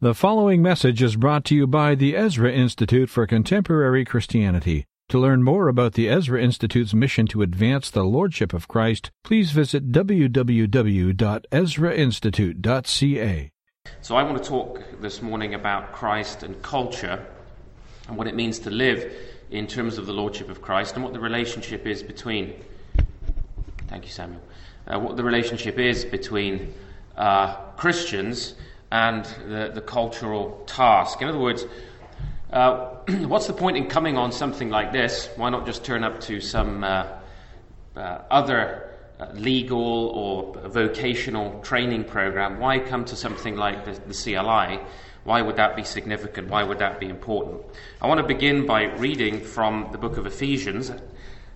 The following message is brought to you by the Ezra Institute for Contemporary Christianity. To learn more about the Ezra Institute's mission to advance the Lordship of Christ, please visit www.ezrainstitute.ca. So, I want to talk this morning about Christ and culture and what it means to live in terms of the Lordship of Christ and what the relationship is between. Thank you, Samuel. Uh, what the relationship is between uh, Christians and the, the cultural task. In other words, uh, what's the point in coming on something like this? Why not just turn up to some uh, uh, other uh, legal or vocational training program? Why come to something like the, the CLI? Why would that be significant? Why would that be important? I want to begin by reading from the book of Ephesians.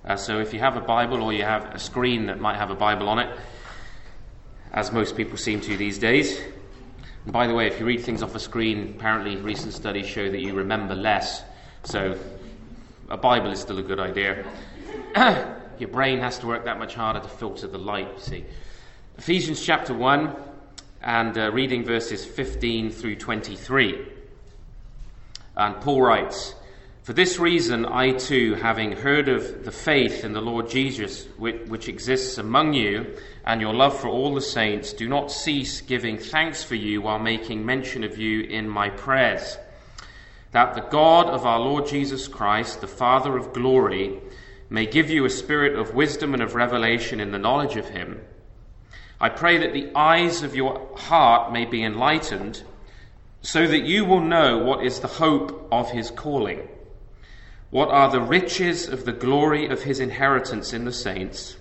Uh, so if you have a Bible or you have a screen that might have a Bible on it, as most people seem to these days, and by the way, if you read things off a screen, apparently recent studies show that you remember less. So a Bible is still a good idea. Your brain has to work that much harder to filter the light, you see. Ephesians chapter 1 and uh, reading verses 15 through 23. And Paul writes, For this reason, I too, having heard of the faith in the Lord Jesus which, exists among you, and your love for all the saints, do not cease giving thanks for you while making mention of you in my prayers. That the God of our Lord Jesus Christ, the Father of glory, may give you a spirit of wisdom and of revelation in the knowledge of him. I pray that the eyes of your heart may be enlightened, so that you will know what is the hope of his calling, what are the riches of the glory of his inheritance in the saints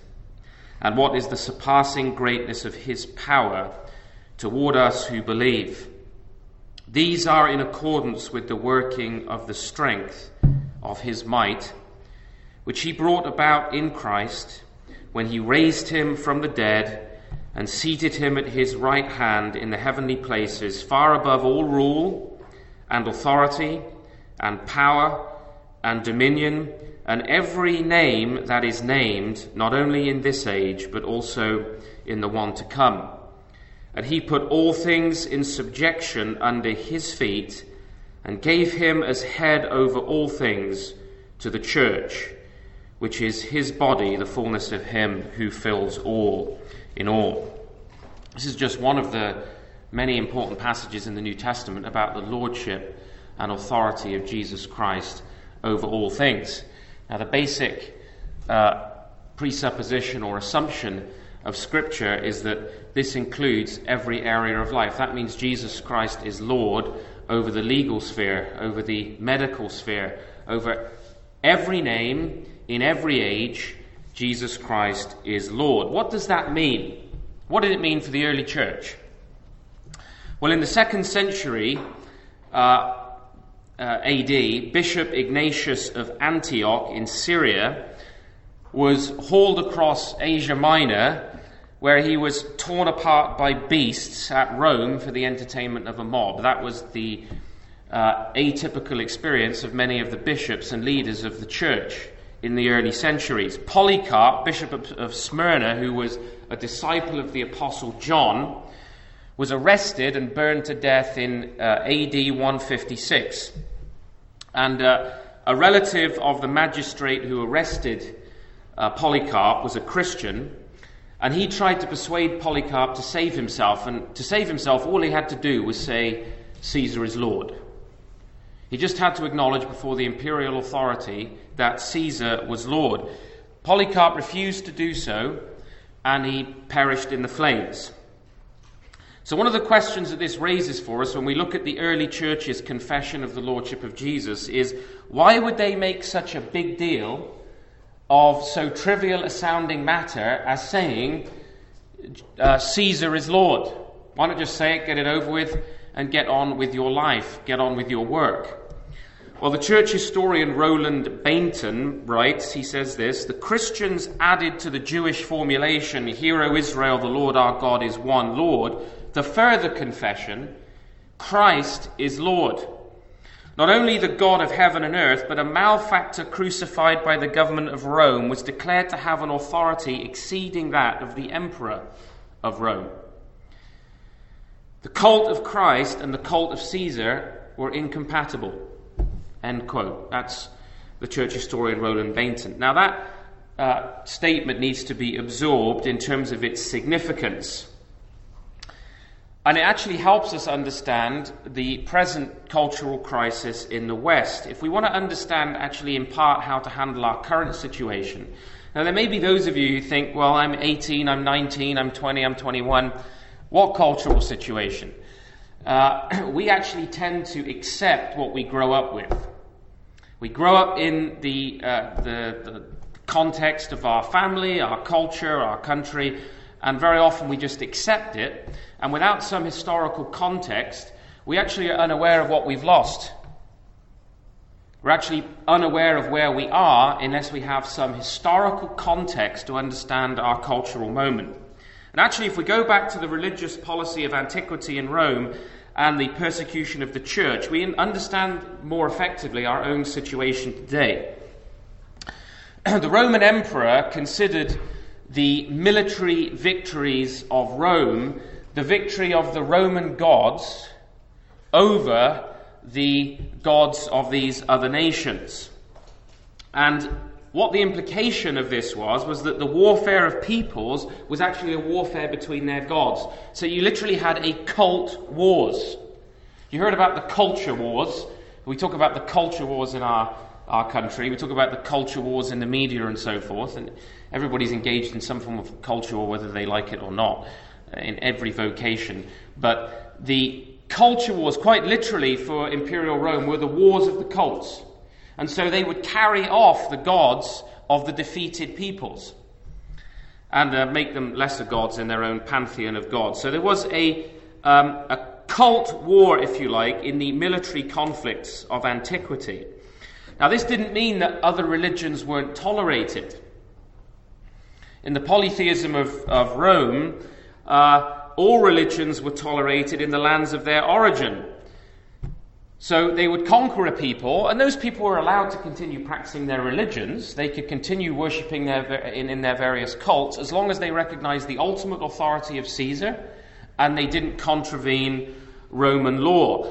and what is the surpassing greatness of his power toward us who believe. These are in accordance with the working of the strength of his might, which he brought about in Christ when he raised him from the dead and seated him at his right hand in the heavenly places, far above all rule and authority and power and dominion and every name that is named, not only in this age, but also in the one to come. And he put all things in subjection under his feet, and gave him as head over all things to the church, which is his body, the fullness of him who fills all in all. This is just one of the many important passages in the New Testament about the lordship and authority of Jesus Christ over all things. Now, the basic uh, presupposition or assumption of Scripture is that this includes every area of life. That means Jesus Christ is Lord over the legal sphere, over the medical sphere, over every name in every age. Jesus Christ is Lord. What does that mean? What did it mean for the early church? Well, in the second century, uh, uh, AD, Bishop Ignatius of Antioch in Syria was hauled across Asia Minor, where he was torn apart by beasts at Rome for the entertainment of a mob. That was the uh, atypical experience of many of the bishops and leaders of the church in the early centuries. Polycarp, Bishop of, of Smyrna, who was a disciple of the Apostle John, was arrested and burned to death in uh, AD 156. And uh, a relative of the magistrate who arrested uh, Polycarp was a Christian, and he tried to persuade Polycarp to save himself. And to save himself, all he had to do was say, Caesar is Lord. He just had to acknowledge before the imperial authority that Caesar was Lord. Polycarp refused to do so, and he perished in the flames. So, one of the questions that this raises for us when we look at the early church's confession of the Lordship of Jesus is why would they make such a big deal of so trivial a sounding matter as saying uh, Caesar is Lord? Why not just say it, get it over with, and get on with your life, get on with your work? Well, the church historian Roland Bainton writes, he says this The Christians added to the Jewish formulation, Hear, O Israel, the Lord our God is one Lord the further confession Christ is Lord. Not only the God of heaven and earth, but a malefactor crucified by the government of Rome was declared to have an authority exceeding that of the emperor of Rome. The cult of Christ and the cult of Caesar were incompatible. End quote. That's the church historian Roland Bainton. Now, that uh, statement needs to be absorbed in terms of its significance. And it actually helps us understand the present cultural crisis in the West. If we want to understand, actually, in part, how to handle our current situation. Now, there may be those of you who think, well, I'm 18, I'm 19, I'm 20, I'm 21. What cultural situation? Uh, we actually tend to accept what we grow up with. We grow up in the, uh, the, the context of our family, our culture, our country, and very often we just accept it. And without some historical context, we actually are unaware of what we've lost. We're actually unaware of where we are unless we have some historical context to understand our cultural moment. And actually, if we go back to the religious policy of antiquity in Rome and the persecution of the church, we understand more effectively our own situation today. the Roman emperor considered the military victories of Rome the victory of the Roman gods over the gods of these other nations. And what the implication of this was, was that the warfare of peoples was actually a warfare between their gods. So you literally had a cult wars. You heard about the culture wars. We talk about the culture wars in our, our country. We talk about the culture wars in the media and so forth. And everybody's engaged in some form of culture war, whether they like it or not, in every vocation. But the culture wars, quite literally for imperial Rome, were the wars of the cults. And so they would carry off the gods of the defeated peoples and uh, make them lesser gods in their own pantheon of gods. So there was a, um, a cult war, if you like, in the military conflicts of antiquity. Now, this didn't mean that other religions weren't tolerated. In the polytheism of, of Rome, uh, all religions were tolerated in the lands of their origin. So they would conquer a people, and those people were allowed to continue practicing their religions. They could continue worshipping in, in their various cults as long as they recognized the ultimate authority of Caesar and they didn't contravene Roman law.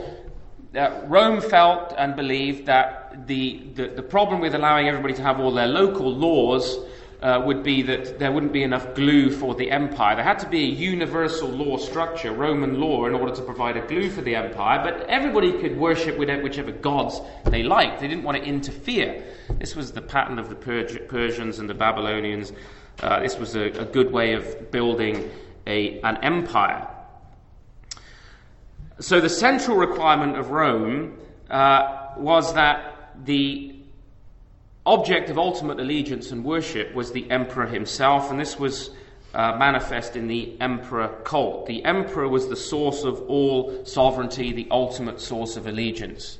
Rome felt and believed that the, the, the problem with allowing everybody to have all their local laws uh, would be that there wouldn't be enough glue for the empire. There had to be a universal law structure, Roman law, in order to provide a glue for the empire, but everybody could worship whichever gods they liked. They didn't want to interfere. This was the pattern of the Persians and the Babylonians. Uh, this was a, a, good way of building a, an empire. So the central requirement of Rome uh, was that the object of ultimate allegiance and worship was the emperor himself, and this was uh, manifest in the emperor cult. The emperor was the source of all sovereignty, the ultimate source of allegiance.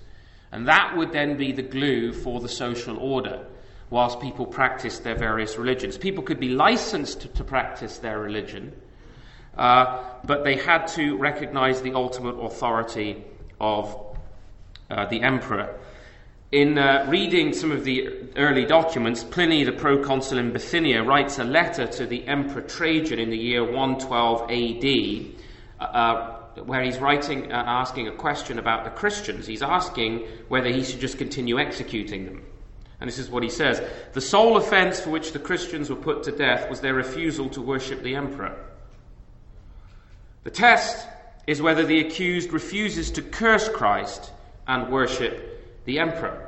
And that would then be the glue for the social order whilst people practiced their various religions. People could be licensed to, to practice their religion, uh, but they had to recognize the ultimate authority of uh, the emperor. In uh, reading some of the early documents, Pliny, the proconsul in Bithynia, writes a letter to the Emperor Trajan in the year 112 AD, uh, uh, where he's writing, uh, asking a question about the Christians. He's asking whether he should just continue executing them. And this is what he says The sole offense for which the Christians were put to death was their refusal to worship the emperor. The test is whether the accused refuses to curse Christ and worship the emperor.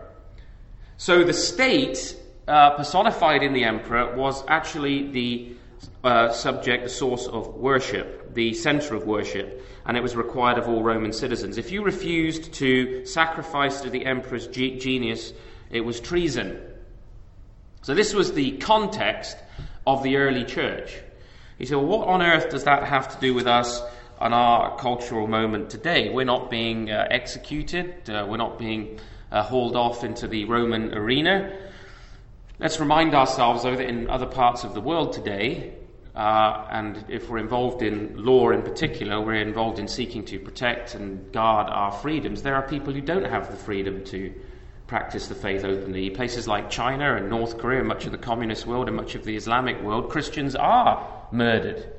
So the state, uh, personified in the emperor, was actually the uh, subject, the source of worship, the center of worship, and it was required of all Roman citizens. If you refused to sacrifice to the emperor's ge- genius, it was treason. So this was the context of the early church. He said, well, what on earth does that have to do with us and our cultural moment today? We're not being uh, executed, uh, we're not being uh, hauled off into the Roman arena. Let's remind ourselves, though, that in other parts of the world today, uh, and if we're involved in law in particular, we're involved in seeking to protect and guard our freedoms. There are people who don't have the freedom to practice the faith openly. Places like China and North Korea, much of the communist world and much of the Islamic world, Christians are murdered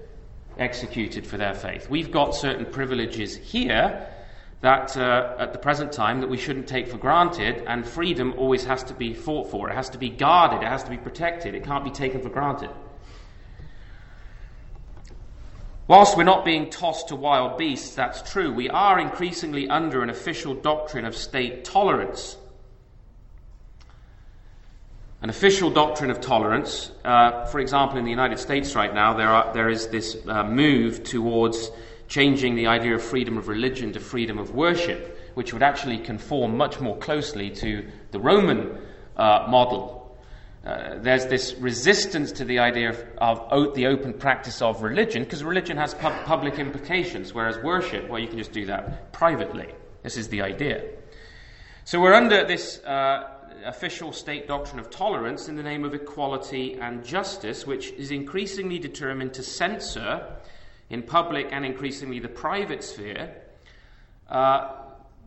executed for their faith. We've got certain privileges here that uh, at the present time that we shouldn't take for granted, and freedom always has to be fought for. It has to be guarded, it has to be protected, it can't be taken for granted. Whilst we're not being tossed to wild beasts, that's true, we are increasingly under an official doctrine of state tolerance. An official doctrine of tolerance, uh, for example, in the United States right now, there, are, there is this uh, move towards changing the idea of freedom of religion to freedom of worship, which would actually conform much more closely to the Roman uh, model. Uh, there's this resistance to the idea of, of the open practice of religion because religion has public implications, whereas worship, well, you can just do that privately. This is the idea. So we're under this uh, official state doctrine of tolerance in the name of equality and justice, which is increasingly determined to censor in public and increasingly the private sphere, uh,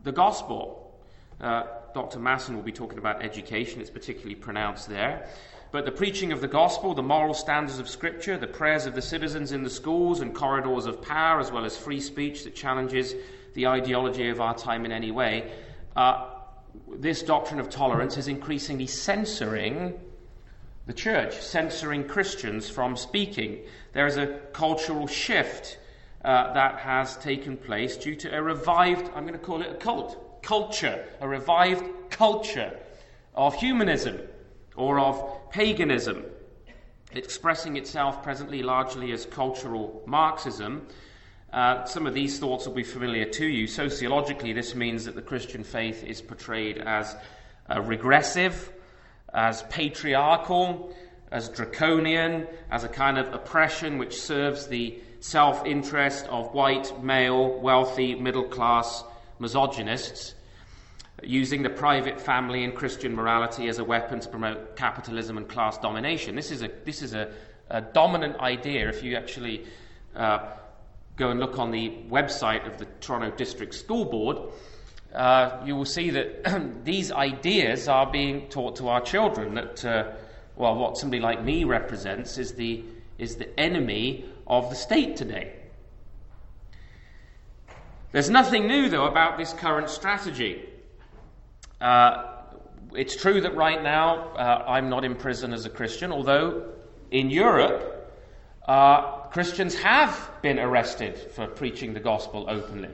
the gospel. Uh, Dr. Masson will be talking about education, it's particularly pronounced there. But the preaching of the gospel, the moral standards of Scripture, the prayers of the citizens in the schools and corridors of power, as well as free speech that challenges the ideology of our time in any way, uh, this doctrine of tolerance is increasingly censoring the church, censoring Christians from speaking. There is a cultural shift uh, that has taken place due to a revived, I'm going to call it a cult, culture, a revived culture of humanism or of paganism, expressing itself presently largely as cultural Marxism. Uh, some of these thoughts will be familiar to you. Sociologically, this means that the Christian faith is portrayed as uh, regressive, as patriarchal, as draconian, as a kind of oppression which serves the self interest of white, male, wealthy, middle class misogynists, using the private family and Christian morality as a weapon to promote capitalism and class domination. This is a, this is a, a dominant idea if you actually uh, go and look on the website of the Toronto District School Board uh, you will see that these ideas are being taught to our children. That, uh, well, what somebody like me represents is the, is the enemy of the state today. There's nothing new, though, about this current strategy. Uh, it's true that right now uh, I'm not in prison as a Christian, although in Europe, uh, Christians have been arrested for preaching the gospel openly.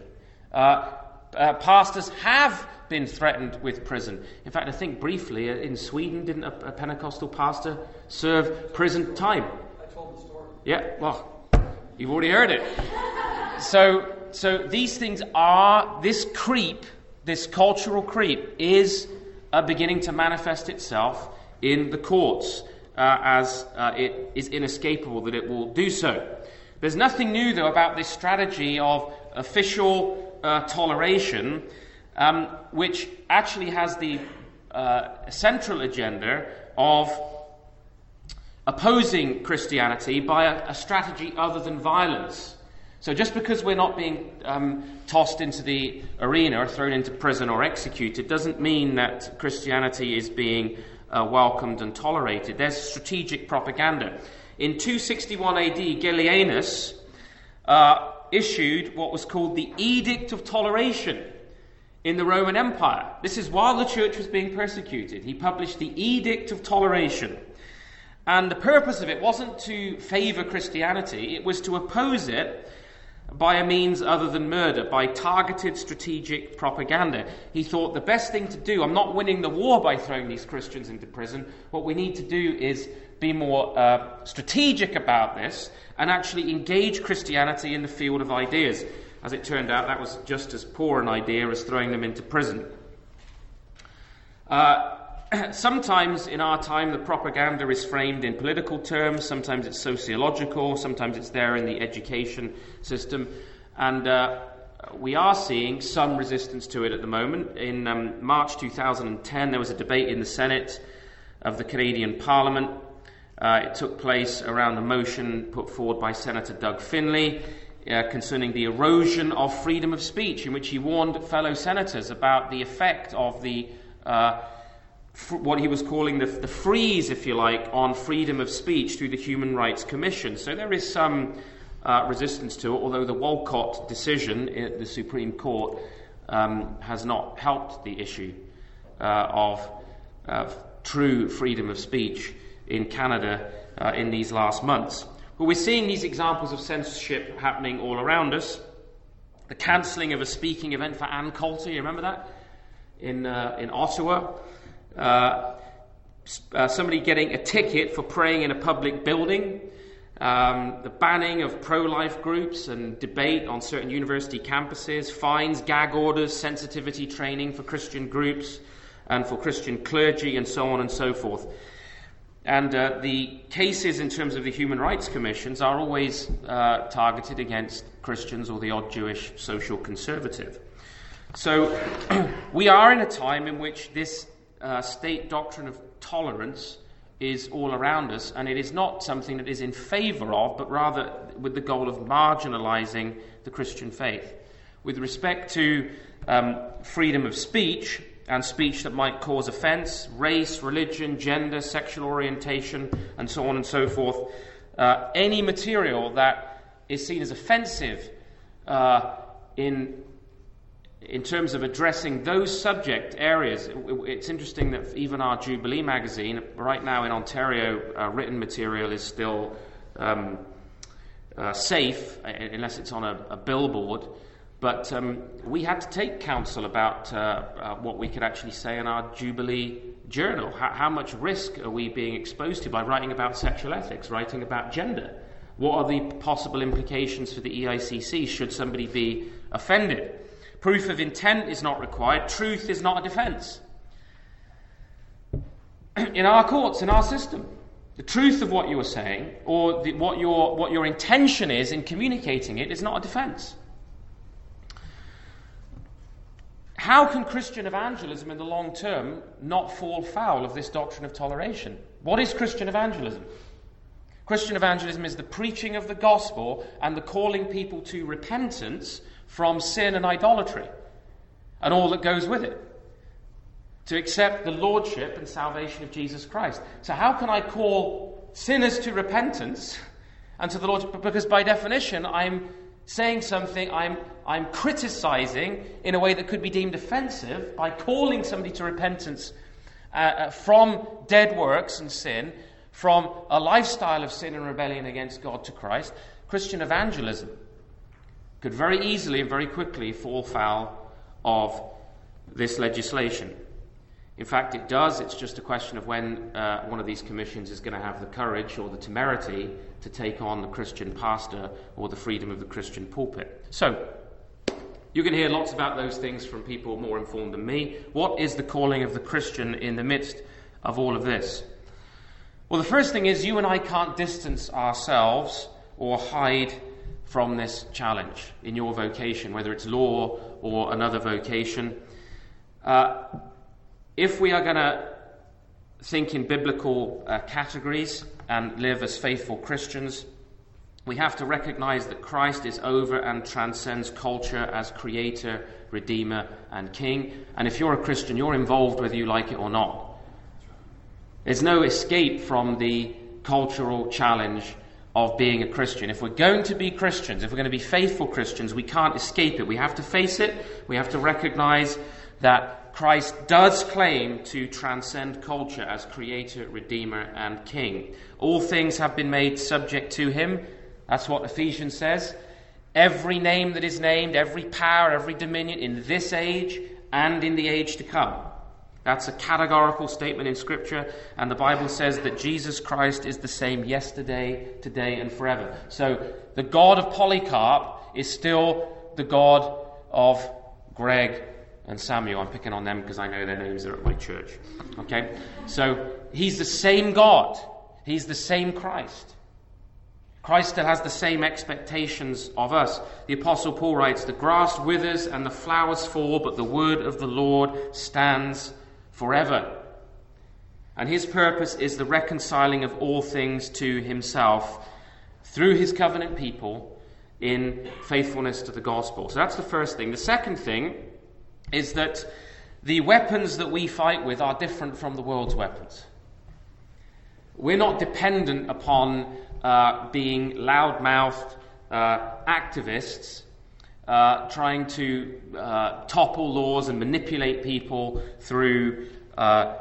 Uh, uh, pastors have been threatened with prison. In fact, I think briefly uh, in Sweden, didn't a, a Pentecostal pastor serve prison time? I told the story. Yeah, well, you've already heard it. so, so these things are, this creep, this cultural creep, is uh, beginning to manifest itself in the courts uh, as uh, it is inescapable that it will do so. There's nothing new, though, about this strategy of official uh, toleration, um, which actually has the uh, central agenda of opposing Christianity by a, a, strategy other than violence. So just because we're not being um, tossed into the arena or thrown into prison or executed doesn't mean that Christianity is being uh, welcomed and tolerated. There's strategic propaganda. In 261 AD, Gallienus uh, issued what was called the Edict of Toleration in the Roman Empire. This is while the church was being persecuted. He published the Edict of Toleration. And the purpose of it wasn't to favor Christianity, it was to oppose it by a means other than murder, by targeted strategic propaganda. He thought the best thing to do, I'm not winning the war by throwing these Christians into prison. What we need to do is be more uh, strategic about this and actually engage Christianity in the field of ideas. As it turned out, that was just as poor an idea as throwing them into prison. Uh, sometimes in our time, the propaganda is framed in political terms, sometimes it's sociological, sometimes it's there in the education system. And uh, we are seeing some resistance to it at the moment. In um, March 2010, there was a debate in the Senate of the Canadian Parliament uh, it took place around a motion put forward by Senator Doug Finley uh, concerning the erosion of freedom of speech, in which he warned fellow senators about the effect of the uh, what he was calling the, the, freeze, if you like, on freedom of speech through the Human Rights Commission. So there is some uh, resistance to it, although the Whatcott decision at the Supreme Court um, has not helped the issue uh, of, of, true freedom of speech in Canada uh, in these last months. But we're seeing these examples of censorship happening all around us. The cancelling of a speaking event for Ann Coulter, you remember that? In, uh, in Ottawa. Uh, uh, somebody getting a ticket for praying in a public building. Um, the banning of pro life groups and debate on certain university campuses, fines, gag orders, sensitivity training for Christian groups and for Christian clergy, and so on and so forth. And uh, the cases in terms of the human rights commissions are always uh, targeted against Christians or the odd Jewish social conservative. So we are in a time in which this uh, state doctrine of tolerance is all around us, and it is not something that is in favor of, but rather with the goal of marginalizing the Christian faith. With respect to um, freedom of speech and speech that might cause offense, race, religion, gender, sexual orientation, and so on and so forth, uh, any material that is seen as offensive uh, in in terms of addressing those subject areas, it's interesting that even our Jubilee magazine, right now in Ontario, uh, written material is still um, uh, safe unless it's on a, a billboard. But um, we had to take counsel about uh, uh what we could actually say in our Jubilee journal. How much risk are we being exposed to by writing about sexual ethics, writing about gender? What are the possible implications for the EICC should somebody be offended? Proof of intent is not required. Truth is not a defense. In our courts, in our system, the truth of what you are saying or the, what, your, what your intention is in communicating it is not a defense. How can Christian evangelism in the long term not fall foul of this doctrine of toleration? What is Christian evangelism? Christian evangelism is the preaching of the gospel and the calling people to repentance from sin and idolatry and all that goes with it. To accept the lordship and salvation of Jesus Christ. So, how can I call sinners to repentance and to the Lord? Because by definition, I'm saying something, I'm, I'm criticizing in a way that could be deemed offensive by calling somebody to repentance uh, uh, from dead works and sin, from a lifestyle of sin and rebellion against God to Christ. Christian evangelism could very easily and very quickly fall foul of this legislation. In fact, it does. It's just a question of when uh, one of these commissions is going to have the courage or the temerity to take on the Christian pastor or the freedom of the Christian pulpit. So, you can hear lots about those things from people more informed than me. What is the calling of the Christian in the midst of all of this? Well, the first thing is you and I can't distance ourselves or hide from this challenge in your vocation, whether it's law or another vocation. Uh, if we are going to think in biblical uh, categories and live as faithful Christians, we have to recognize that Christ is over and transcends culture as creator, redeemer, and king. And if you're a Christian, you're involved whether you like it or not. There's no escape from the cultural challenge of being a Christian. If we're going to be Christians, if we're going to be faithful Christians, we can't escape it. We have to face it. We have to recognize that Christ does claim to transcend culture as creator, redeemer, and king. All things have been made subject to him. That's what Ephesians says. Every name that is named, every power, every dominion in this age and in the age to come. That's a categorical statement in Scripture, and the Bible says that Jesus Christ is the same yesterday, today, and forever. So the God of Polycarp is still the God of Greg and Samuel. I'm picking on them because I know their names are at my church. Okay? So he's the same God, he's the same Christ. Christ still has the same expectations of us. The Apostle Paul writes, The grass withers and the flowers fall, but the word of the Lord stands forever. And his purpose is the reconciling of all things to himself through his covenant people in faithfulness to the gospel. So that's the first thing. The second thing is that the weapons that we fight with are different from the world's weapons. We're not dependent upon uh, being loud mouthed, uh, activists uh, trying to uh, topple laws and manipulate people through uh,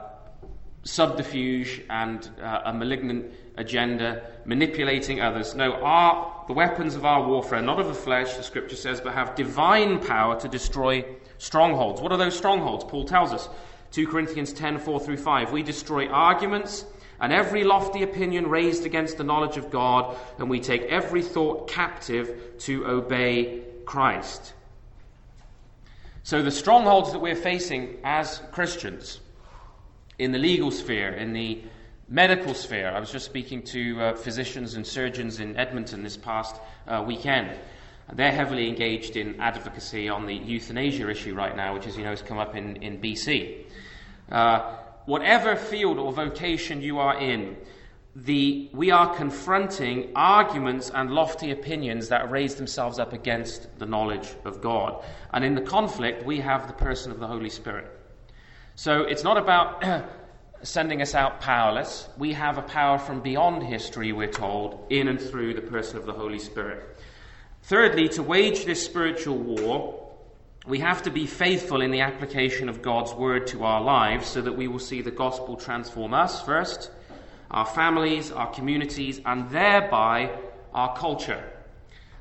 subterfuge and uh, a malignant agenda, manipulating others. No, our, the weapons of our warfare, not of the flesh, the scripture says, but have divine power to destroy strongholds. What are those strongholds? Paul tells us. 2 Corinthians 10 4 through 5. We destroy arguments and every lofty opinion raised against the knowledge of God, and we take every thought captive to obey Christ. So, the strongholds that we're facing as Christians in the legal sphere, in the medical sphere, I was just speaking to uh, physicians and surgeons in Edmonton this past uh, weekend. They're heavily engaged in advocacy on the euthanasia issue right now, which, as you know, has come up in, in BC. Uh, whatever field or vocation you are in, the, we are confronting arguments and lofty opinions that raise themselves up against the knowledge of God. And in the conflict, we have the person of the Holy Spirit. So it's not about sending us out powerless. We have a power from beyond history, we're told, in and through the person of the Holy Spirit. Thirdly, to wage this spiritual war, we have to be faithful in the application of God's word to our lives so that we will see the gospel transform us first, our families, our communities, and thereby our culture.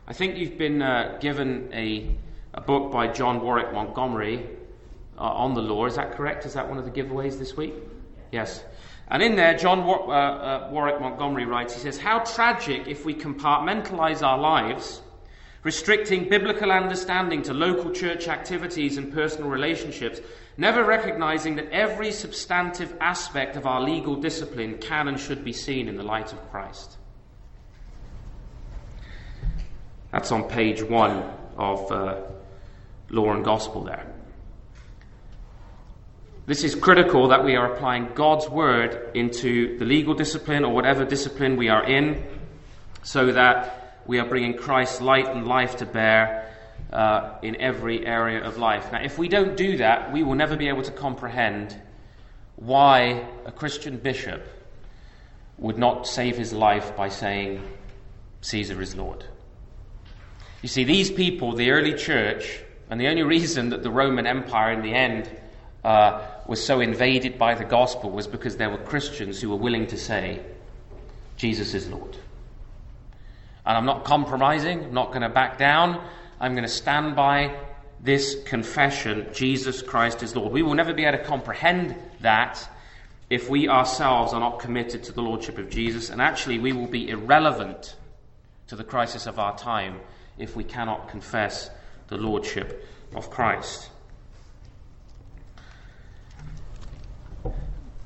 I think you've been uh, given a, a, book by John Warwick Montgomery uh, on the law. Is that correct? Is that one of the giveaways this week? Yes. And in there, John War- uh, uh Warwick Montgomery writes, he says, How tragic if we compartmentalize our lives restricting biblical understanding to local church activities and personal relationships, never recognizing that every substantive aspect of our legal discipline can and should be seen in the light of Christ. That's on page one of uh, Law and Gospel there. This is critical that we are applying God's word into the legal discipline or whatever discipline we are in so that we are bringing Christ's light and life to bear uh, in every area of life. Now, if we don't do that, we will never be able to comprehend why a Christian bishop would not save his life by saying, Caesar is Lord. You see, these people, the early church, and the only reason that the Roman Empire in the end uh, was so invaded by the gospel was because there were Christians who were willing to say, Jesus is Lord. And I'm not compromising, I'm not going to back down. I'm going to stand by this confession Jesus Christ is Lord. We will never be able to comprehend that if we ourselves are not committed to the Lordship of Jesus, and actually we will be irrelevant to the crisis of our time if we cannot confess the Lordship of Christ.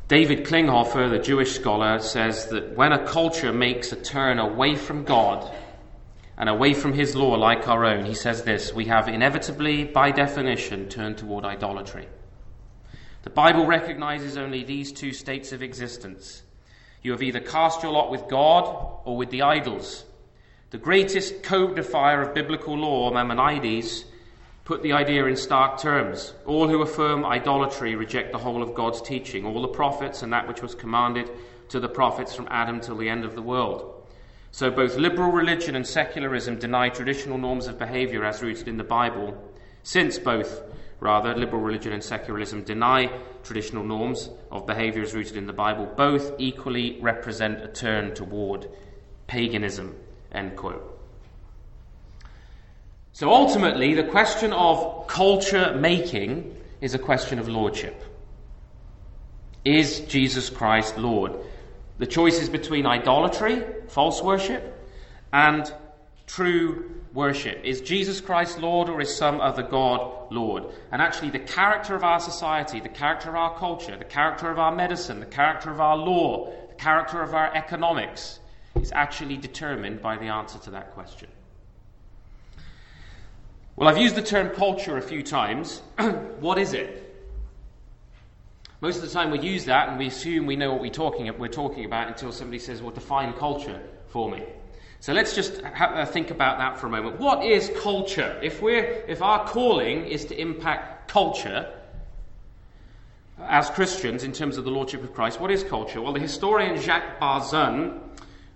David Klinghoffer, the Jewish scholar, says that when a culture makes a turn away from God and away from his law like our own, he says this we have inevitably, by definition, turned toward idolatry. The Bible recognizes only these two states of existence. You have either cast your lot with God or with the idols. The greatest codifier of biblical law, Maimonides, put the idea in stark terms. All who affirm idolatry reject the whole of God's teaching, all the prophets and that which was commanded to the prophets from Adam till the end of the world. So both liberal religion and secularism deny traditional norms of behavior as rooted in the Bible, since both, rather, liberal religion and secularism deny traditional norms of behavior as rooted in the Bible, both equally represent a turn toward paganism. End quote. So ultimately, the question of culture making is a question of lordship. Is Jesus Christ Lord? The choice is between idolatry, false worship, and true worship. Is Jesus Christ Lord or is some other God Lord? And actually, the character of our society, the character of our culture, the character of our medicine, the character of our law, the character of our economics is actually determined by the answer to that question. Well, I've used the term culture a few times. what is it? Most of the time we use that and we assume we know what we're talking, we're talking about until somebody says, well, define culture for me. So let's just uh, think about that for a moment. What is culture? If, we're, if our calling is to impact culture as Christians in terms of the Lordship of Christ, what is culture? Well, the historian Jacques Barzun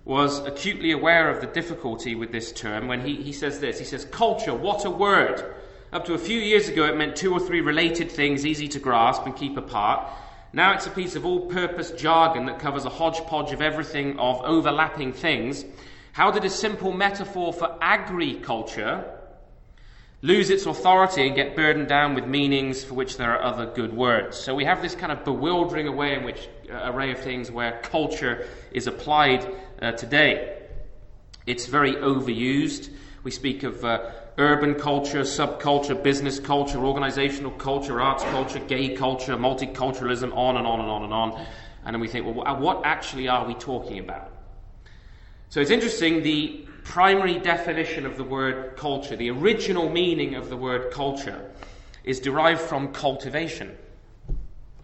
was acutely aware of the difficulty with this term when he, he says this. He says, Culture, what a word! Up to a few years ago, it meant two or three related things easy to grasp and keep apart. Now it's a piece of all purpose jargon that covers a hodgepodge of everything of overlapping things. How did a simple metaphor for agriculture lose its authority and get burdened down with meanings for which there are other good words? So we have this kind of bewildering way in which uh, array of things where culture is applied uh, today. It's very overused. We speak of uh, urban culture, subculture, business culture, organizational culture, arts culture, gay culture, multiculturalism, on and on and on and on. And then we think, well, what actually are we talking about? So it's interesting, the primary definition of the word culture, the original meaning of the word culture, is derived from cultivation.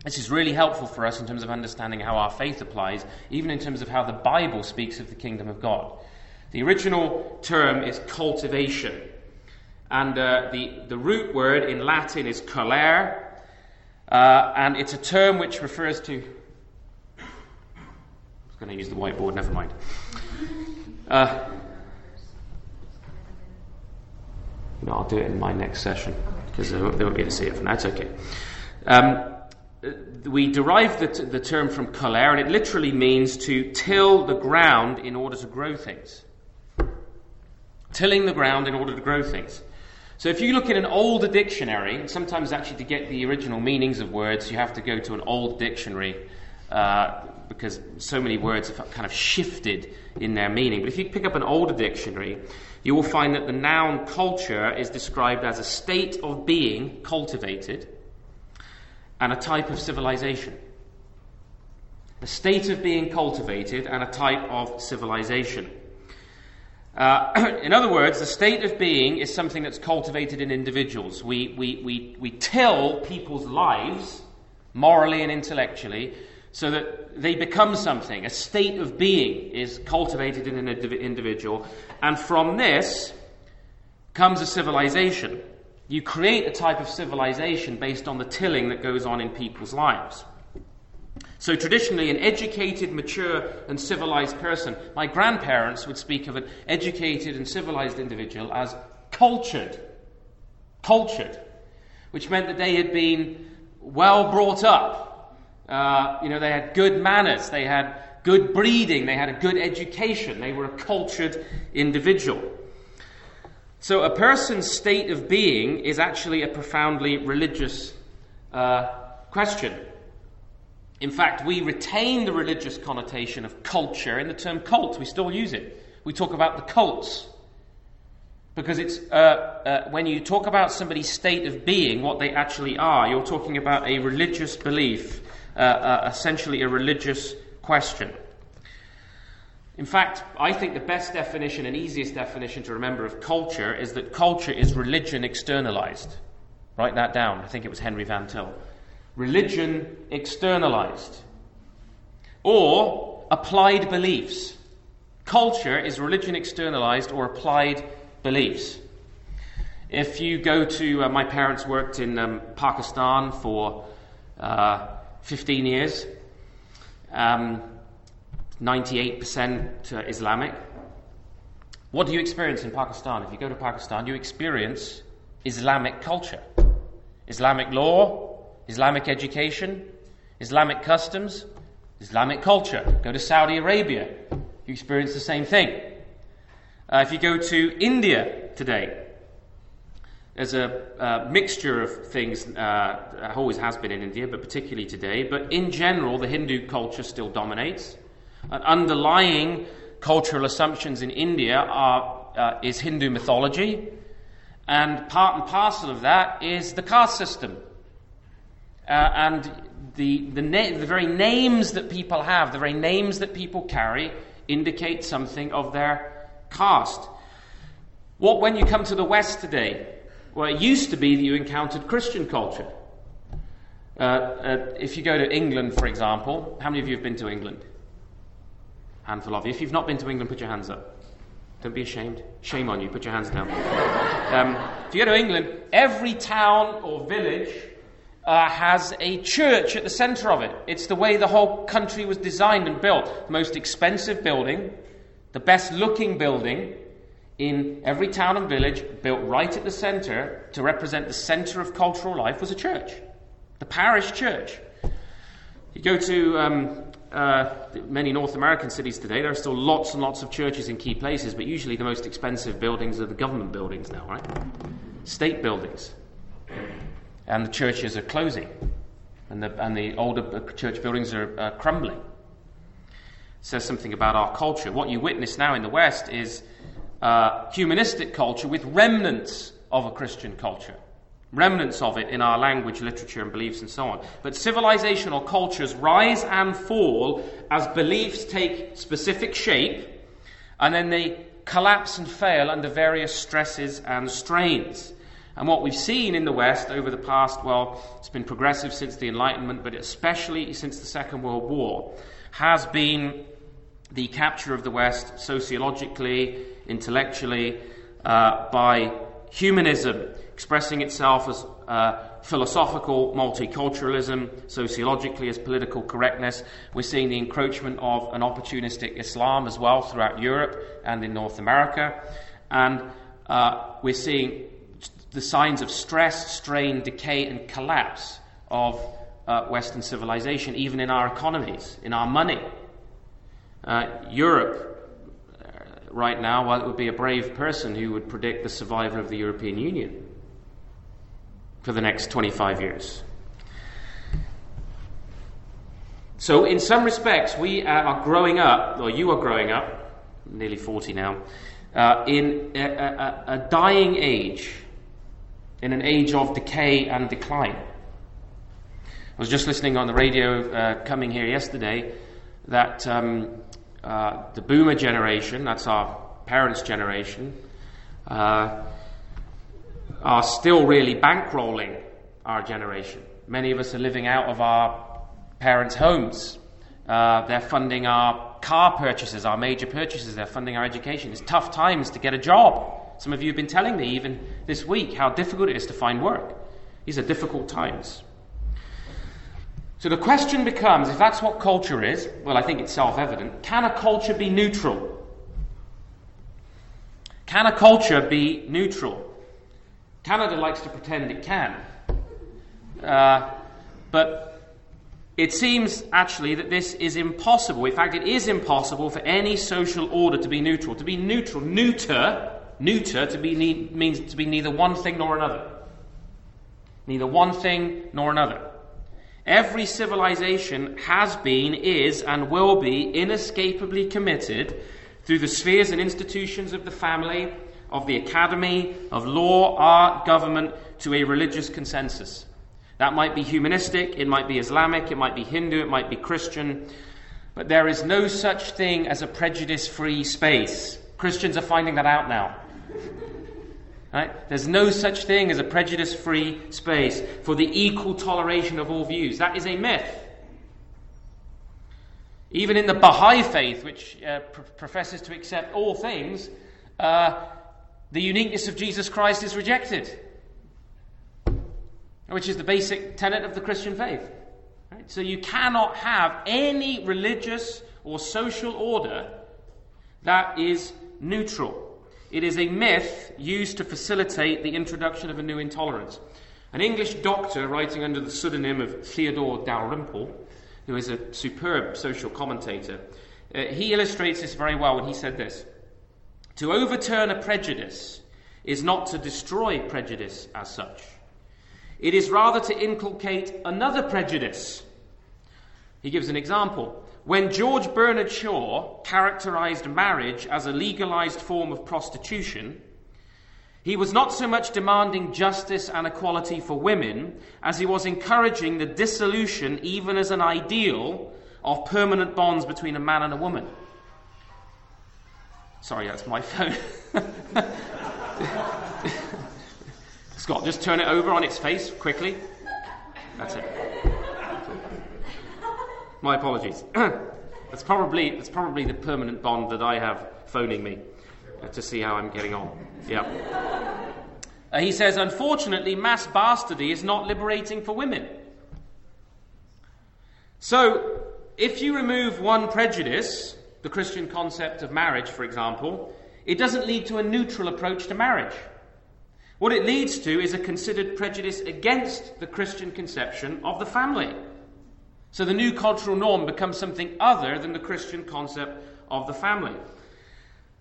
This is really helpful for us in terms of understanding how our faith applies, even in terms of how the Bible speaks of the kingdom of God. The original term is cultivation, and uh, the, the root word in Latin is colere, uh, and it's a term which refers to. I was going to use the whiteboard, never mind. Uh, no, I'll do it in my next session because they won't, they won't be able to see it from now. It's okay. Um, we derive the, t- the term from colere, and it literally means to till the ground in order to grow things. Tilling the ground in order to grow things. So if you look in an older dictionary, sometimes actually to get the original meanings of words, you have to go to an old dictionary uh, because so many words have kind of shifted in their meaning. But if you pick up an older dictionary, you will find that the noun culture is described as a state of being cultivated and a type of civilization. A state of being cultivated and a type of civilization. Uh, in other words, the state of being is something that's cultivated in individuals. We, we, we, we till people's lives, morally and intellectually, so that they become something. A state of being is cultivated in an individual, and from this comes a civilization. You create a type of civilization based on the tilling that goes on in people's lives. So, traditionally, an educated, mature, and civilized person, my grandparents would speak of an educated and civilized individual as cultured. Cultured. Which meant that they had been well brought up. Uh, you know, they had good manners, they had good breeding, they had a good education, they were a cultured individual. So, a person's state of being is actually a profoundly religious uh, question. In fact, we retain the religious connotation of culture in the term cult. We still use it. We talk about the cults. Because it's uh, uh, when you talk about somebody's state of being, what they actually are, you're talking about a religious belief, uh, uh essentially a religious question. In fact, I think the best definition and easiest definition to remember of culture is that culture is religion externalized. Write that down. I think it was Henry Van Til. Religion externalized. Or applied beliefs. Culture is religion externalized or applied beliefs. If you go to, uh, my parents worked in um, Pakistan for uh, 15 years. Um, 98% uh, Islamic. What do you experience in Pakistan? If you go to Pakistan, you experience Islamic culture, Islamic law, Islamic education, Islamic customs, Islamic culture. Go to Saudi Arabia, you experience the same thing. Uh, if you go to India today, there's a uh, mixture of things, uh, always has been in India, but particularly today. But in general, the Hindu culture still dominates. And underlying cultural assumptions in India are, uh, is Hindu mythology, and part and parcel of that is the caste system. Uh, and the, the, na- the very names that people have, the very names that people carry, indicate something of their caste. What when you come to the West today? Well, it used to be that you encountered Christian culture. Uh, uh, if you go to England, for example, how many of you have been to England? handful of you. If you've not been to England, put your hands up. Don't be ashamed. Shame on you. Put your hands down. Um, if you go to England, every town or village uh, has a church at the centre of it. It's the way the whole country was designed and built. The most expensive building, The best looking building in every town and village, built right at the center to represent the center of cultural life, was a church. The parish church. You go to um, uh, many North American cities today, there are still lots and lots of churches in key places, but usually the most expensive buildings are the government buildings now, right? State buildings. And the churches are closing, and the, and the older church buildings are crumbling. It says something about our culture. What you witness now in the West is uh, humanistic culture with remnants of a Christian culture remnants of it in our language, literature, and beliefs, and so on. But civilizational cultures rise and fall as beliefs take specific shape, and then they collapse and fail under various stresses and strains. And what we've seen in the West over the past, well, it's been progressive since the Enlightenment, but especially since the Second World War, has been the capture of the West sociologically, intellectually, uh, by humanism, expressing itself as uh, philosophical multiculturalism, sociologically as political correctness. We're seeing the encroachment of an opportunistic Islam as well throughout Europe and in North America. And uh, we're seeing the signs of stress, strain, decay, and collapse of uh, Western civilization, even in our economies, in our money. Uh, Europe, uh, right now, well, it would be a brave person who would predict the survival of the European Union for the next 25 years. So, in some respects, we are growing up, or you are growing up, nearly 40 now, uh, in a, a, a, dying age, in an age of decay and decline. I was just listening on the radio uh, coming here yesterday that um, uh, the boomer generation, that's our parents' generation, uh, are still really bankrolling our generation. Many of us are living out of our parents' homes. Uh, they're funding our car purchases, our major purchases. They're funding our education. It's tough times to get a job. Some of you have been telling me, even this week, how difficult it is to find work. These are difficult times. So the question becomes if that's what culture is, well, I think it's self evident, can a culture be neutral? Can a culture be neutral? Canada likes to pretend it can. Uh, but it seems actually that this is impossible. In fact, it is impossible for any social order to be neutral. To be neutral, neuter, neuter to be ne- means to be neither one thing nor another. Neither one thing nor another. Every civilization has been, is, and will be inescapably committed through the spheres and institutions of the family, of the academy, of law, art, government, to a religious consensus. That might be humanistic, it might be Islamic, it might be Hindu, it might be Christian, but there is no such thing as a prejudice free space. Christians are finding that out now. Right? There's no such thing as a prejudice free space for the equal toleration of all views. That is a myth. Even in the Baha'i faith, which uh, pr- professes to accept all things, uh, the uniqueness of Jesus Christ is rejected, which is the basic tenet of the Christian faith. Right? So you cannot have any religious or social order that is neutral. It is a myth used to facilitate the introduction of a new intolerance. An English doctor writing under the pseudonym of Theodore Dalrymple, who is a superb social commentator, uh, he illustrates this very well when he said this. To overturn a prejudice is not to destroy prejudice as such. It is rather to inculcate another prejudice. He gives an example. When George Bernard Shaw characterized marriage as a legalized form of prostitution, he was not so much demanding justice and equality for women as he was encouraging the dissolution, even as an ideal, of permanent bonds between a man and a woman. Sorry, that's my phone. Scott, just turn it over on its face quickly. That's it. My apologies. that's probably that's probably the permanent bond that I have phoning me uh, to see how I'm getting on. Yeah. Uh, he says, unfortunately, mass bastardy is not liberating for women. So, if you remove one prejudice, the Christian concept of marriage, for example, it doesn't lead to a neutral approach to marriage. What it leads to is a considered prejudice against the Christian conception of the family. So the new cultural norm becomes something other than the Christian concept of the family.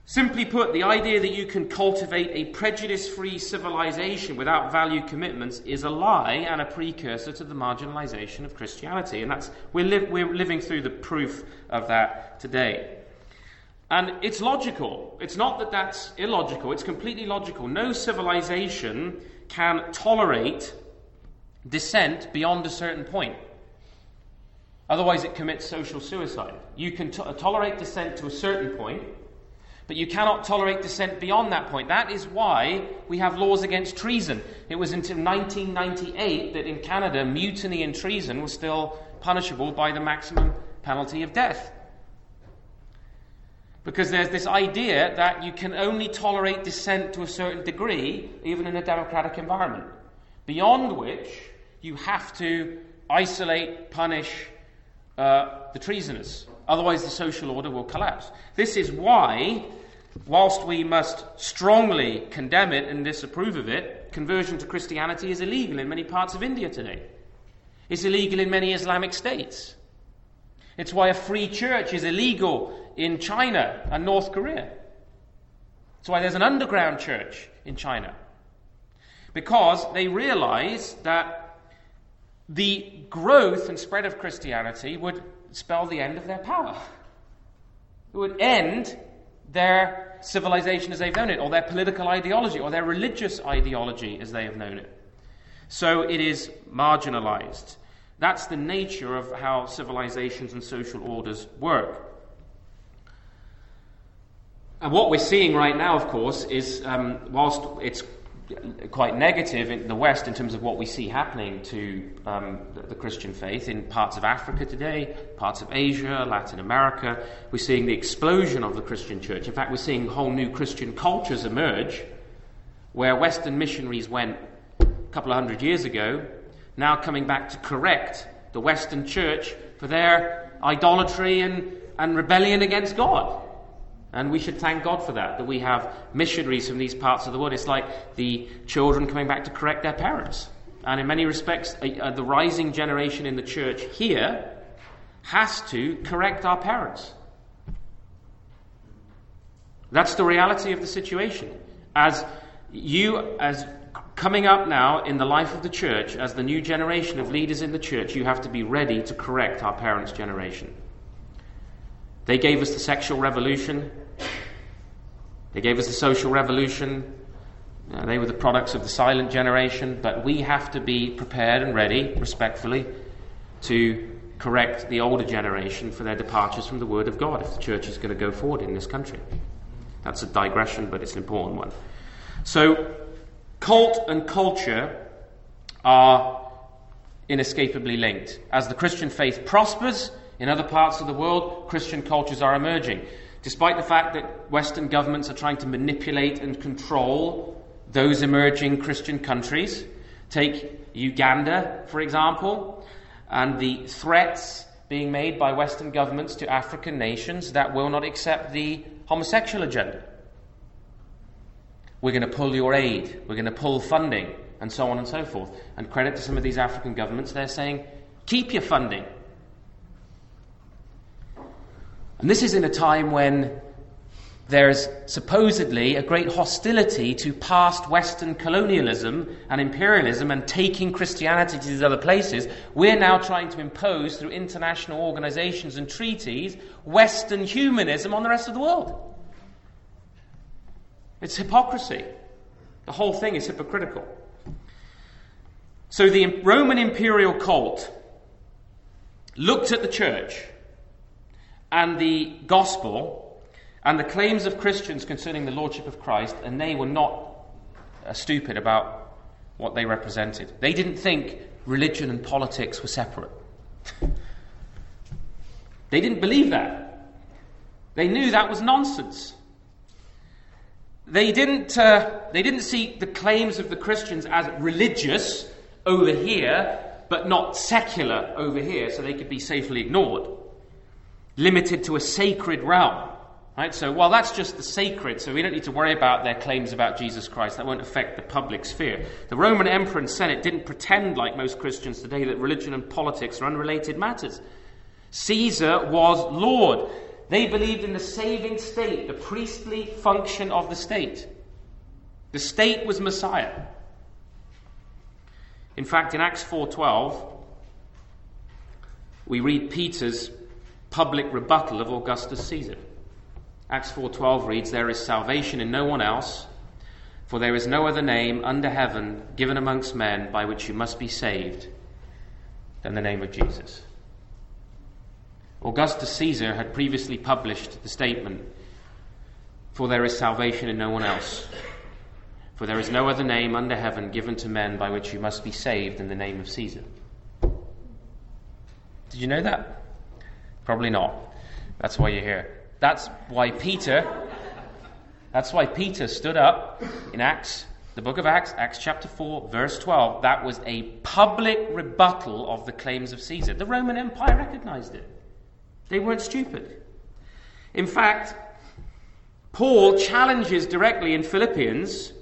Simply put, the idea that you can cultivate a prejudice free civilization without value commitments is a lie and a precursor to the marginalization of Christianity. And that's, we're, li- we're living through the proof of that today. And it's logical. It's not that that's illogical, it's completely logical. No civilization can tolerate dissent beyond a certain point. Otherwise, it commits social suicide. You can to- uh, tolerate dissent to a certain point, but you cannot tolerate dissent beyond that point. That is why we have laws against treason. It was until 1998 that in Canada, mutiny and treason was still punishable by the maximum penalty of death. Because there's this idea that you can only tolerate dissent to a certain degree, even in a democratic environment, beyond which you have to isolate, punish uh, the treasoners. Otherwise, the social order will collapse. This is why, whilst we must strongly condemn it and disapprove of it, conversion to Christianity is illegal in many parts of India today. It's illegal in many Islamic states. It's why a free church is illegal in China and North Korea. It's why there's an underground church in China. Because they realize that the growth and spread of Christianity would spell the end of their power. It would end their civilization as they've known it, or their political ideology, or their religious ideology as they have known it. So it is marginalized. That's the nature of how civilizations and social orders work. And what we're seeing right now, of course, is um, whilst it's quite negative in the West in terms of what we see happening to um, the, Christian faith in parts of Africa today, parts of Asia, Latin America. We're seeing the explosion of the Christian church. In fact, we're seeing whole new Christian cultures emerge where Western missionaries went a couple of hundred years ago, now coming back to correct the Western church for their idolatry and, and rebellion against God. And we should thank God for that, that we have missionaries from these parts of the world. It's like the children coming back to correct their parents. And in many respects, uh, the rising generation in the church here has to correct our parents. That's the reality of the situation. As you, as coming up now in the life of the church, as the new generation of leaders in the church, you have to be ready to correct our parents' generation. They gave us the sexual revolution. They gave us the social revolution. Uh, they were the products of the silent generation, but we have to be prepared and ready, respectfully, to correct the older generation for their departures from the Word of God if the church is going to go forward in this country. That's a digression, but it's an important one. So, cult and culture are inescapably linked. As the Christian faith prospers, in other parts of the world, Christian cultures are emerging. Despite the fact that Western governments are trying to manipulate and control those emerging Christian countries, take Uganda, for example, and the threats being made by Western governments to African nations that will not accept the homosexual agenda. We're going to pull your aid, we're going to pull funding, and so on and so forth. And credit to some of these African governments, they're saying, keep your funding, and this is in a time when there's supposedly a great hostility to past Western colonialism and imperialism and taking Christianity to these other places. We're now trying to impose, through international organizations and treaties, Western humanism on the rest of the world. It's hypocrisy. The whole thing is hypocritical. So the Roman imperial cult looked at the church and the gospel and the claims of Christians concerning the lordship of Christ, and they were not uh, stupid about what they represented. They didn't think religion and politics were separate. they didn't believe that. They knew that was nonsense. They didn't, uh, they didn't see the claims of the Christians as religious over here, but not secular over here, so they could be safely ignored. Limited to a sacred realm. Right? So, well, that's just the sacred, so we don't need to worry about their claims about Jesus Christ. That won't affect the public sphere. The Roman Emperor and Senate didn't pretend, like most Christians today, that religion and politics are unrelated matters. Caesar was Lord. They believed in the saving state, the priestly function of the state. The state was Messiah. In fact, in Acts 4:12, we read Peter's public rebuttal of Augustus Caesar. Acts 4:12 reads, "There is salvation in no one else, for there is no other name under heaven given amongst men by which you must be saved than the name of Jesus." Augustus Caesar had previously published the statement, "For there is salvation in no one else, for there is no other name under heaven given to men by which you must be saved in the name of Caesar." Did you know that? Probably not. That's why you're here. That's why Peter, that's why Peter stood up in Acts, the book of Acts, Acts chapter 4, verse 12. That was a public rebuttal of the claims of Caesar. The Roman Empire recognized it. They weren't stupid. In fact, Paul challenges directly in Philippians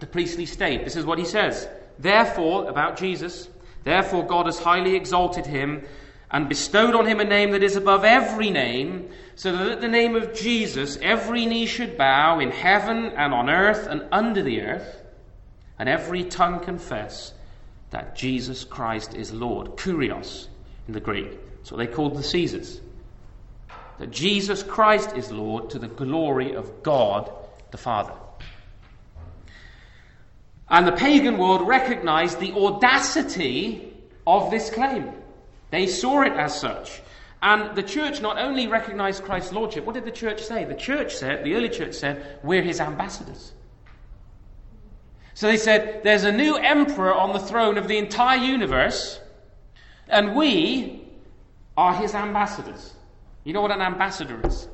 the priestly state. This is what he says. Therefore, about Jesus, therefore God has highly exalted him and bestowed on him a name that is above every name, so that at the name of Jesus every knee should bow in heaven and on earth and under the earth, and every tongue confess that Jesus Christ is Lord. Kurios in the Greek. That's what they called the Caesars. That Jesus Christ is Lord to the glory of God the Father. And the pagan world recognized the audacity of this claim. They saw it as such. And the church not only recognized Christ's lordship, what did the church say? The church said, the early church said, we're his ambassadors. So they said, there's a new emperor on the throne of the entire universe, and we are his ambassadors. You know what an ambassador is?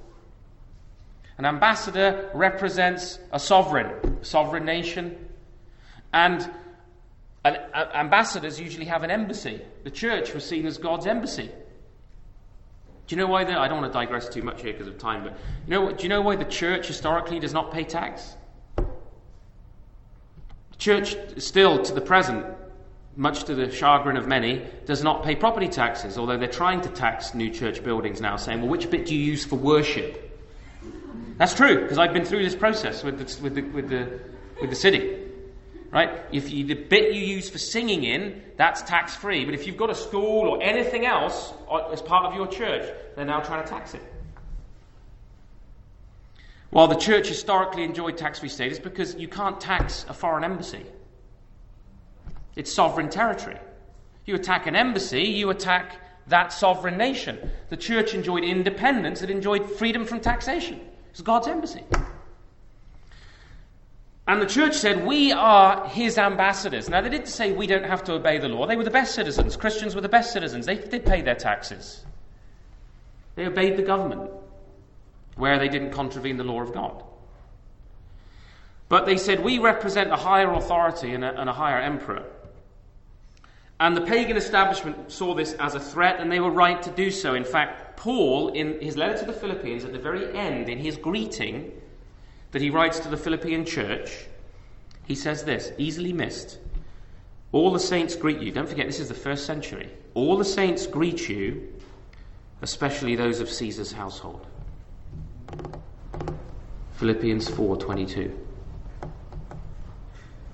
An ambassador represents a sovereign, sovereign nation, and ambassadors usually have an embassy. The church was seen as God's embassy. Do you know why? The, I don't want to digress too much here because of time, but you know, do you know why the church historically does not pay tax? The church still, to the present, much to the chagrin of many, does not pay property taxes, although they're trying to tax new church buildings now, saying, well, which bit do you use for worship? That's true, because I've been through this process with the, with the, with the, with the city right? If you, the bit you use for singing in, that's tax free. But if you've got a school or anything else uh, as part of your church, they're now trying to tax it. While the church historically enjoyed tax free status because you can't tax a foreign embassy, it's sovereign territory. You attack an embassy, you attack that sovereign nation. The church enjoyed independence, it enjoyed freedom from taxation. It's God's embassy. And the church said, We are his ambassadors. Now, they didn't say we don't have to obey the law. They were the best citizens. Christians were the best citizens. They did pay their taxes. They obeyed the government where they didn't contravene the law of God. But they said, We represent a higher authority and a, and a higher emperor. And the pagan establishment saw this as a threat, and they were right to do so. In fact, Paul, in his letter to the Philippians, at the very end, in his greeting, that he writes to the Philippian church, he says this, easily missed. All the saints greet you. Don't forget, this is the first century. All the saints greet you, especially those of Caesar's household. Philippians 4:22.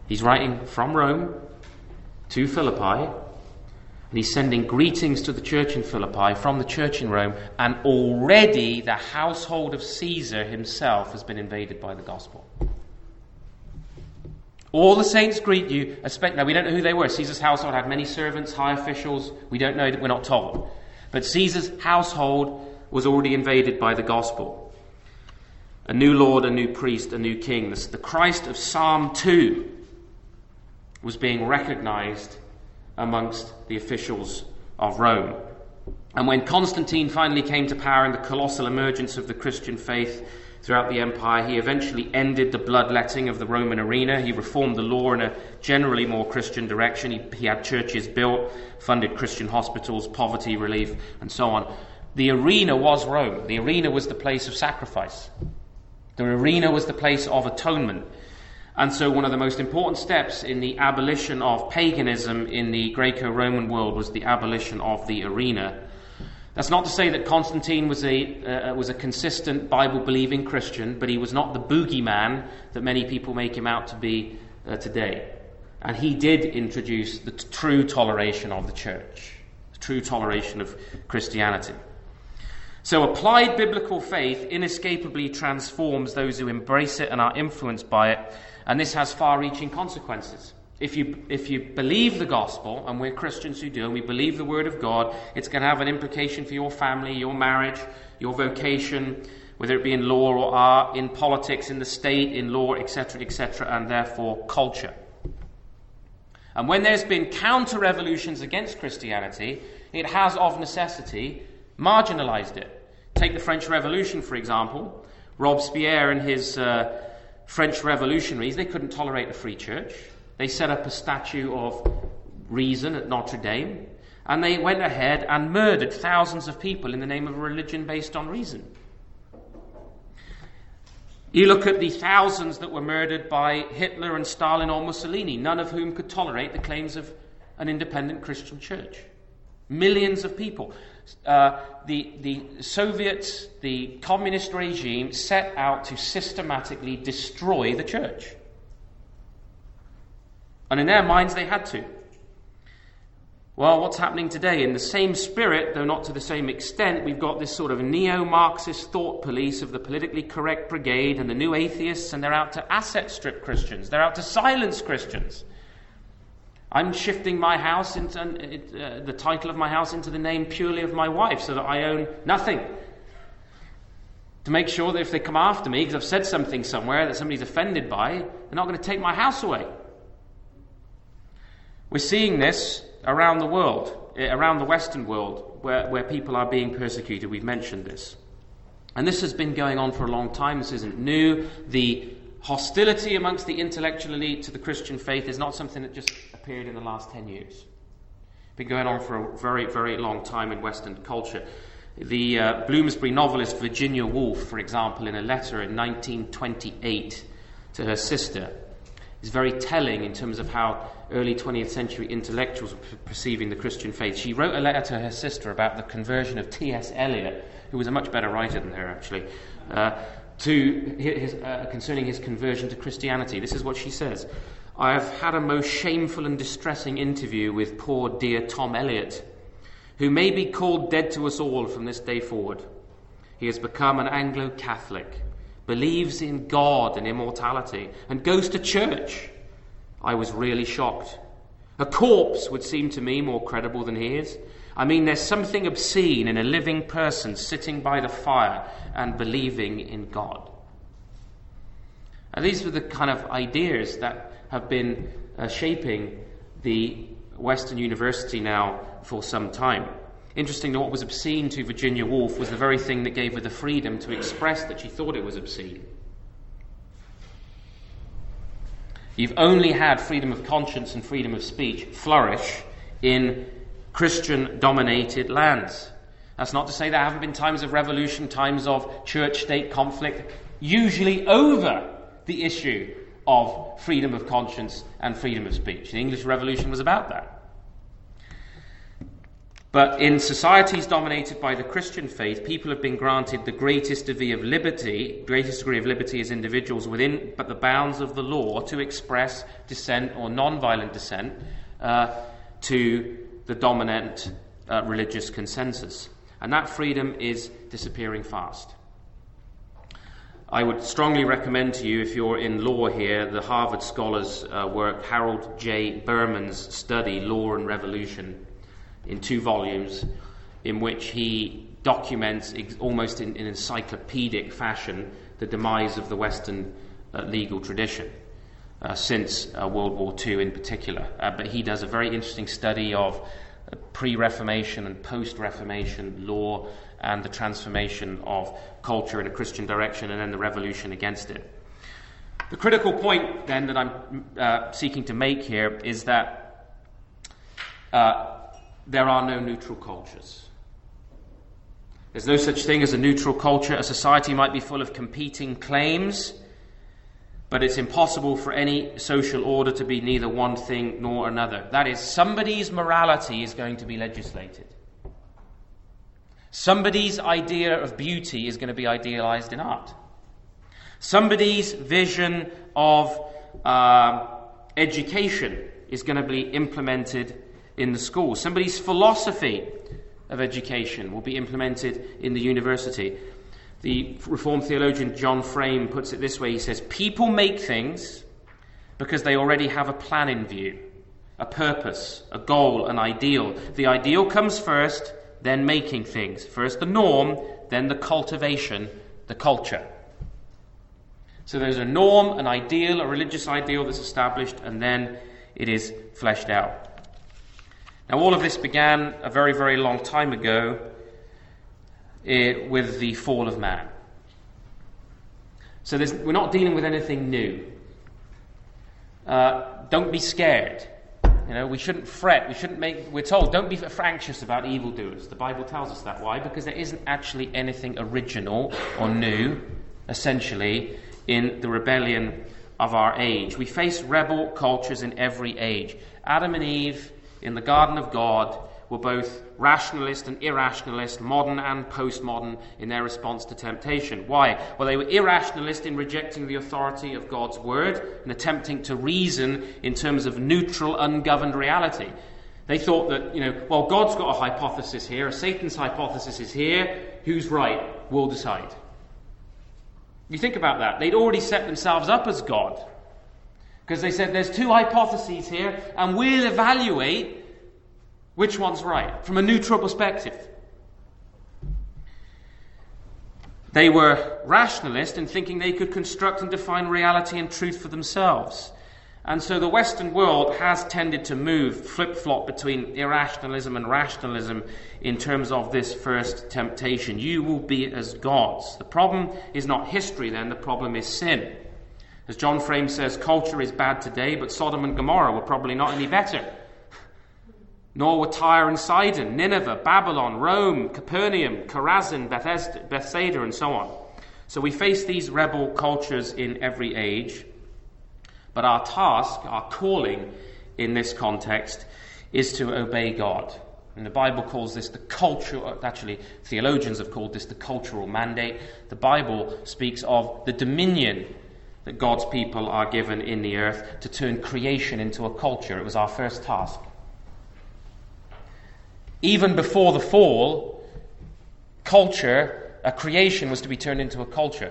He's writing from Rome to Philippi and he's sending greetings to the church in Philippi from the church in Rome, and already the household of Caesar himself has been invaded by the gospel. All the saints greet you. Now, we don't know who they were. Caesar's household had many servants, high officials. We don't know, we're not told. But Caesar's household was already invaded by the gospel. A new Lord, a new priest, a new king. The Christ of Psalm 2 was being recognized amongst the officials of Rome. And when Constantine finally came to power in the colossal emergence of the Christian faith throughout the empire, he eventually ended the bloodletting of the Roman arena. He reformed the law in a generally more Christian direction. He, he had churches built, funded Christian hospitals, poverty relief, and so on. The arena was Rome. The arena was the place of sacrifice. The arena was the place of atonement. And so, one of the most important steps in the abolition of paganism in the Greco Roman world was the abolition of the arena. That's not to say that Constantine was a, uh, was a consistent Bible believing Christian, but he was not the boogeyman that many people make him out to be uh, today. And he did introduce the t- true toleration of the church, the true toleration of Christianity. So, applied biblical faith inescapably transforms those who embrace it and are influenced by it and this has far reaching consequences. If you, if you believe the gospel, and we're Christians who do, and we believe the word of God, it's going to have an implication for your family, your marriage, your vocation, whether it be in law or art, in politics, in the state, in law, etc., etc., and therefore culture. And when there's been counter revolutions against Christianity, it has of necessity marginalized it. Take the French Revolution, for example. Robespierre and his. Uh, French revolutionaries, they couldn't tolerate the free church. They set up a statue of reason at Notre Dame, and they went ahead and murdered thousands of people in the name of a religion based on reason. You look at the thousands that were murdered by Hitler and Stalin or Mussolini, none of whom could tolerate the claims of an independent Christian church. Millions of people. Uh, the, the Soviets, the communist regime, set out to systematically destroy the church. And in their minds, they had to. Well, what's happening today? In the same spirit, though not to the same extent, we've got this sort of neo Marxist thought police of the politically correct brigade and the new atheists, and they're out to asset strip Christians. They're out to silence Christians. I'm shifting my house into uh, the title of my house into the name purely of my wife so that I own nothing. To make sure that if they come after me because I've said something somewhere that somebody's offended by, they're not going to take my house away. We're seeing this around the world, eh, around the Western world, where, where people are being persecuted. We've mentioned this. And this has been going on for a long time. This isn't new. The hostility amongst the intellectual elite to the Christian faith is not something that just appeared in the last 10 years. Been going on for a very, very long time in Western culture. The uh, Bloomsbury novelist Virginia Woolf, for example, in a letter in 1928 to her sister, is very telling in terms of how early 20th century intellectuals were perceiving the Christian faith. She wrote a letter to her sister about the conversion of T.S. Eliot, who was a much better writer than her, actually. Uh, to his, uh, concerning his conversion to Christianity. This is what she says I have had a most shameful and distressing interview with poor dear Tom Eliot, who may be called dead to us all from this day forward. He has become an Anglo Catholic, believes in God and immortality, and goes to church. I was really shocked. A corpse would seem to me more credible than he is. I mean, there's something obscene in a living person sitting by the fire and believing in God. And these were the kind of ideas that have been uh, shaping the Western University now for some time. Interestingly, what was obscene to Virginia Woolf was the very thing that gave her the freedom to express that she thought it was obscene. You've only had freedom of conscience and freedom of speech flourish in Christian dominated lands. That's not to say there haven't been times of revolution, times of church state conflict, usually over the issue of freedom of conscience and freedom of speech. The English Revolution was about that. But in societies dominated by the Christian faith, people have been granted the greatest degree of liberty, greatest degree of liberty as individuals within but the bounds of the law to express dissent or non-violent dissent uh, to the dominant uh, religious consensus. And that freedom is disappearing fast. I would strongly recommend to you, if you're in law here, the Harvard scholars' uh, work, Harold J. Berman's study, Law and Revolution, in two volumes, in which he documents ex- almost in, in, encyclopedic fashion the demise of the Western uh, legal tradition. Uh, since uh, World War II in particular. Uh, but he does a very interesting study of pre Reformation and post Reformation law and the transformation of culture in a Christian direction and then the revolution against it. The critical point, then, that I'm uh, seeking to make here is that uh, there are no neutral cultures. There's no such thing as a neutral culture. A society might be full of competing claims, but it's impossible for any social order to be neither one thing nor another. That is, somebody's morality is going to be legislated. Somebody's idea of beauty is going to be idealized in art. Somebody's vision of uh, education is going to be implemented in the school. Somebody's philosophy of education will be implemented in the university. The Reformed theologian John Frame puts it this way he says, People make things because they already have a plan in view, a purpose, a goal, an ideal. The ideal comes first, then making things. First the norm, then the cultivation, the culture. So there's a norm, an ideal, a religious ideal that's established, and then it is fleshed out. Now, all of this began a very, very long time ago eh, with the fall of man. So we're not dealing with anything new. Uh, don't be scared. You know, we shouldn't fret. We shouldn't make. We're told don't be anxious about evildoers. The Bible tells us that. Why? Because there isn't actually anything original or new, essentially, in the rebellion of our age. We face rebel cultures in every age. Adam and Eve in the garden of God were both rationalist and irrationalist, modern and postmodern in their response to temptation. Why? Well, they were irrationalist in rejecting the authority of God's word and attempting to reason in terms of neutral, ungoverned reality. They thought that, you know, well, God's got a hypothesis here, Satan's hypothesis is here, who's right? We'll decide. You think about that. They'd already set themselves up as God. Because they said there's two hypotheses here, and we'll evaluate which one's right from a neutral perspective. They were rationalist in thinking they could construct and define reality and truth for themselves. And so the Western world has tended to move, flip flop between irrationalism and rationalism in terms of this first temptation. You will be as gods. The problem is not history, then, the problem is sin. As John Frame says, culture is bad today, but Sodom and Gomorrah were probably not any better. Nor were Tyre and Sidon, Nineveh, Babylon, Rome, Capernaum, Chorazin, Bethsaida, and so on. So we face these rebel cultures in every age. But our task, our calling in this context, is to obey God. And the Bible calls this the cultural, actually, theologians have called this the cultural mandate. The Bible speaks of the dominion that God's people are given in the earth to turn creation into a culture. It was our first task. Even before the fall, culture, a creation, was to be turned into a culture.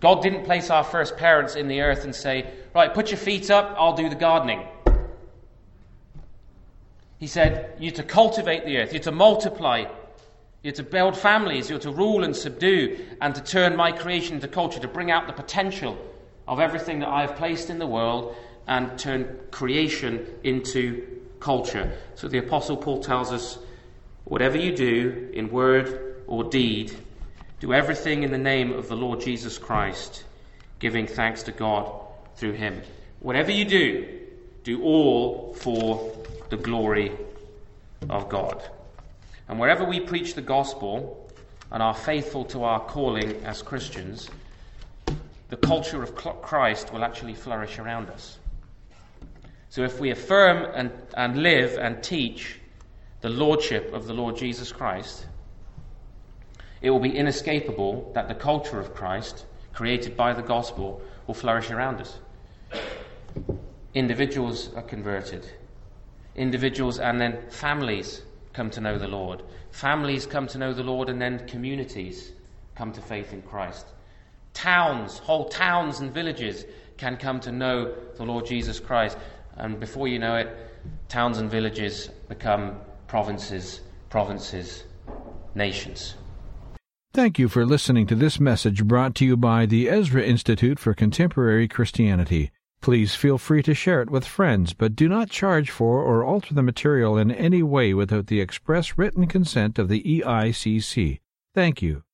God didn't place our first parents in the earth and say, Right, put your feet up, I'll do the gardening. He said, You're to cultivate the earth, you're to multiply, you're to build families, you're to rule and subdue, and to turn my creation into culture, to bring out the potential of everything that I have placed in the world and turn creation into culture. So the Apostle Paul tells us whatever you do in word or deed, do everything in the name of the Lord Jesus Christ, giving thanks to God through him. Whatever you do, do all for the glory of God. And wherever we preach the gospel and are faithful to our calling as Christians, the culture of Christ will actually flourish around us. So if we affirm and, and live and teach the lordship of the Lord Jesus Christ, it will be inescapable that the culture of Christ, created by the gospel, will flourish around us. Individuals are converted. Individuals and then families come to know the Lord. Families come to know the Lord, and then communities come to faith in Christ. Towns, whole towns and villages can come to know the Lord Jesus Christ. And before you know it, towns and villages become provinces, provinces, nations. Thank you for listening to this message brought to you by the Ezra Institute for Contemporary Christianity. Please feel free to share it with friends, but do not charge for or alter the material in any way without the express written consent of the EICC. Thank you.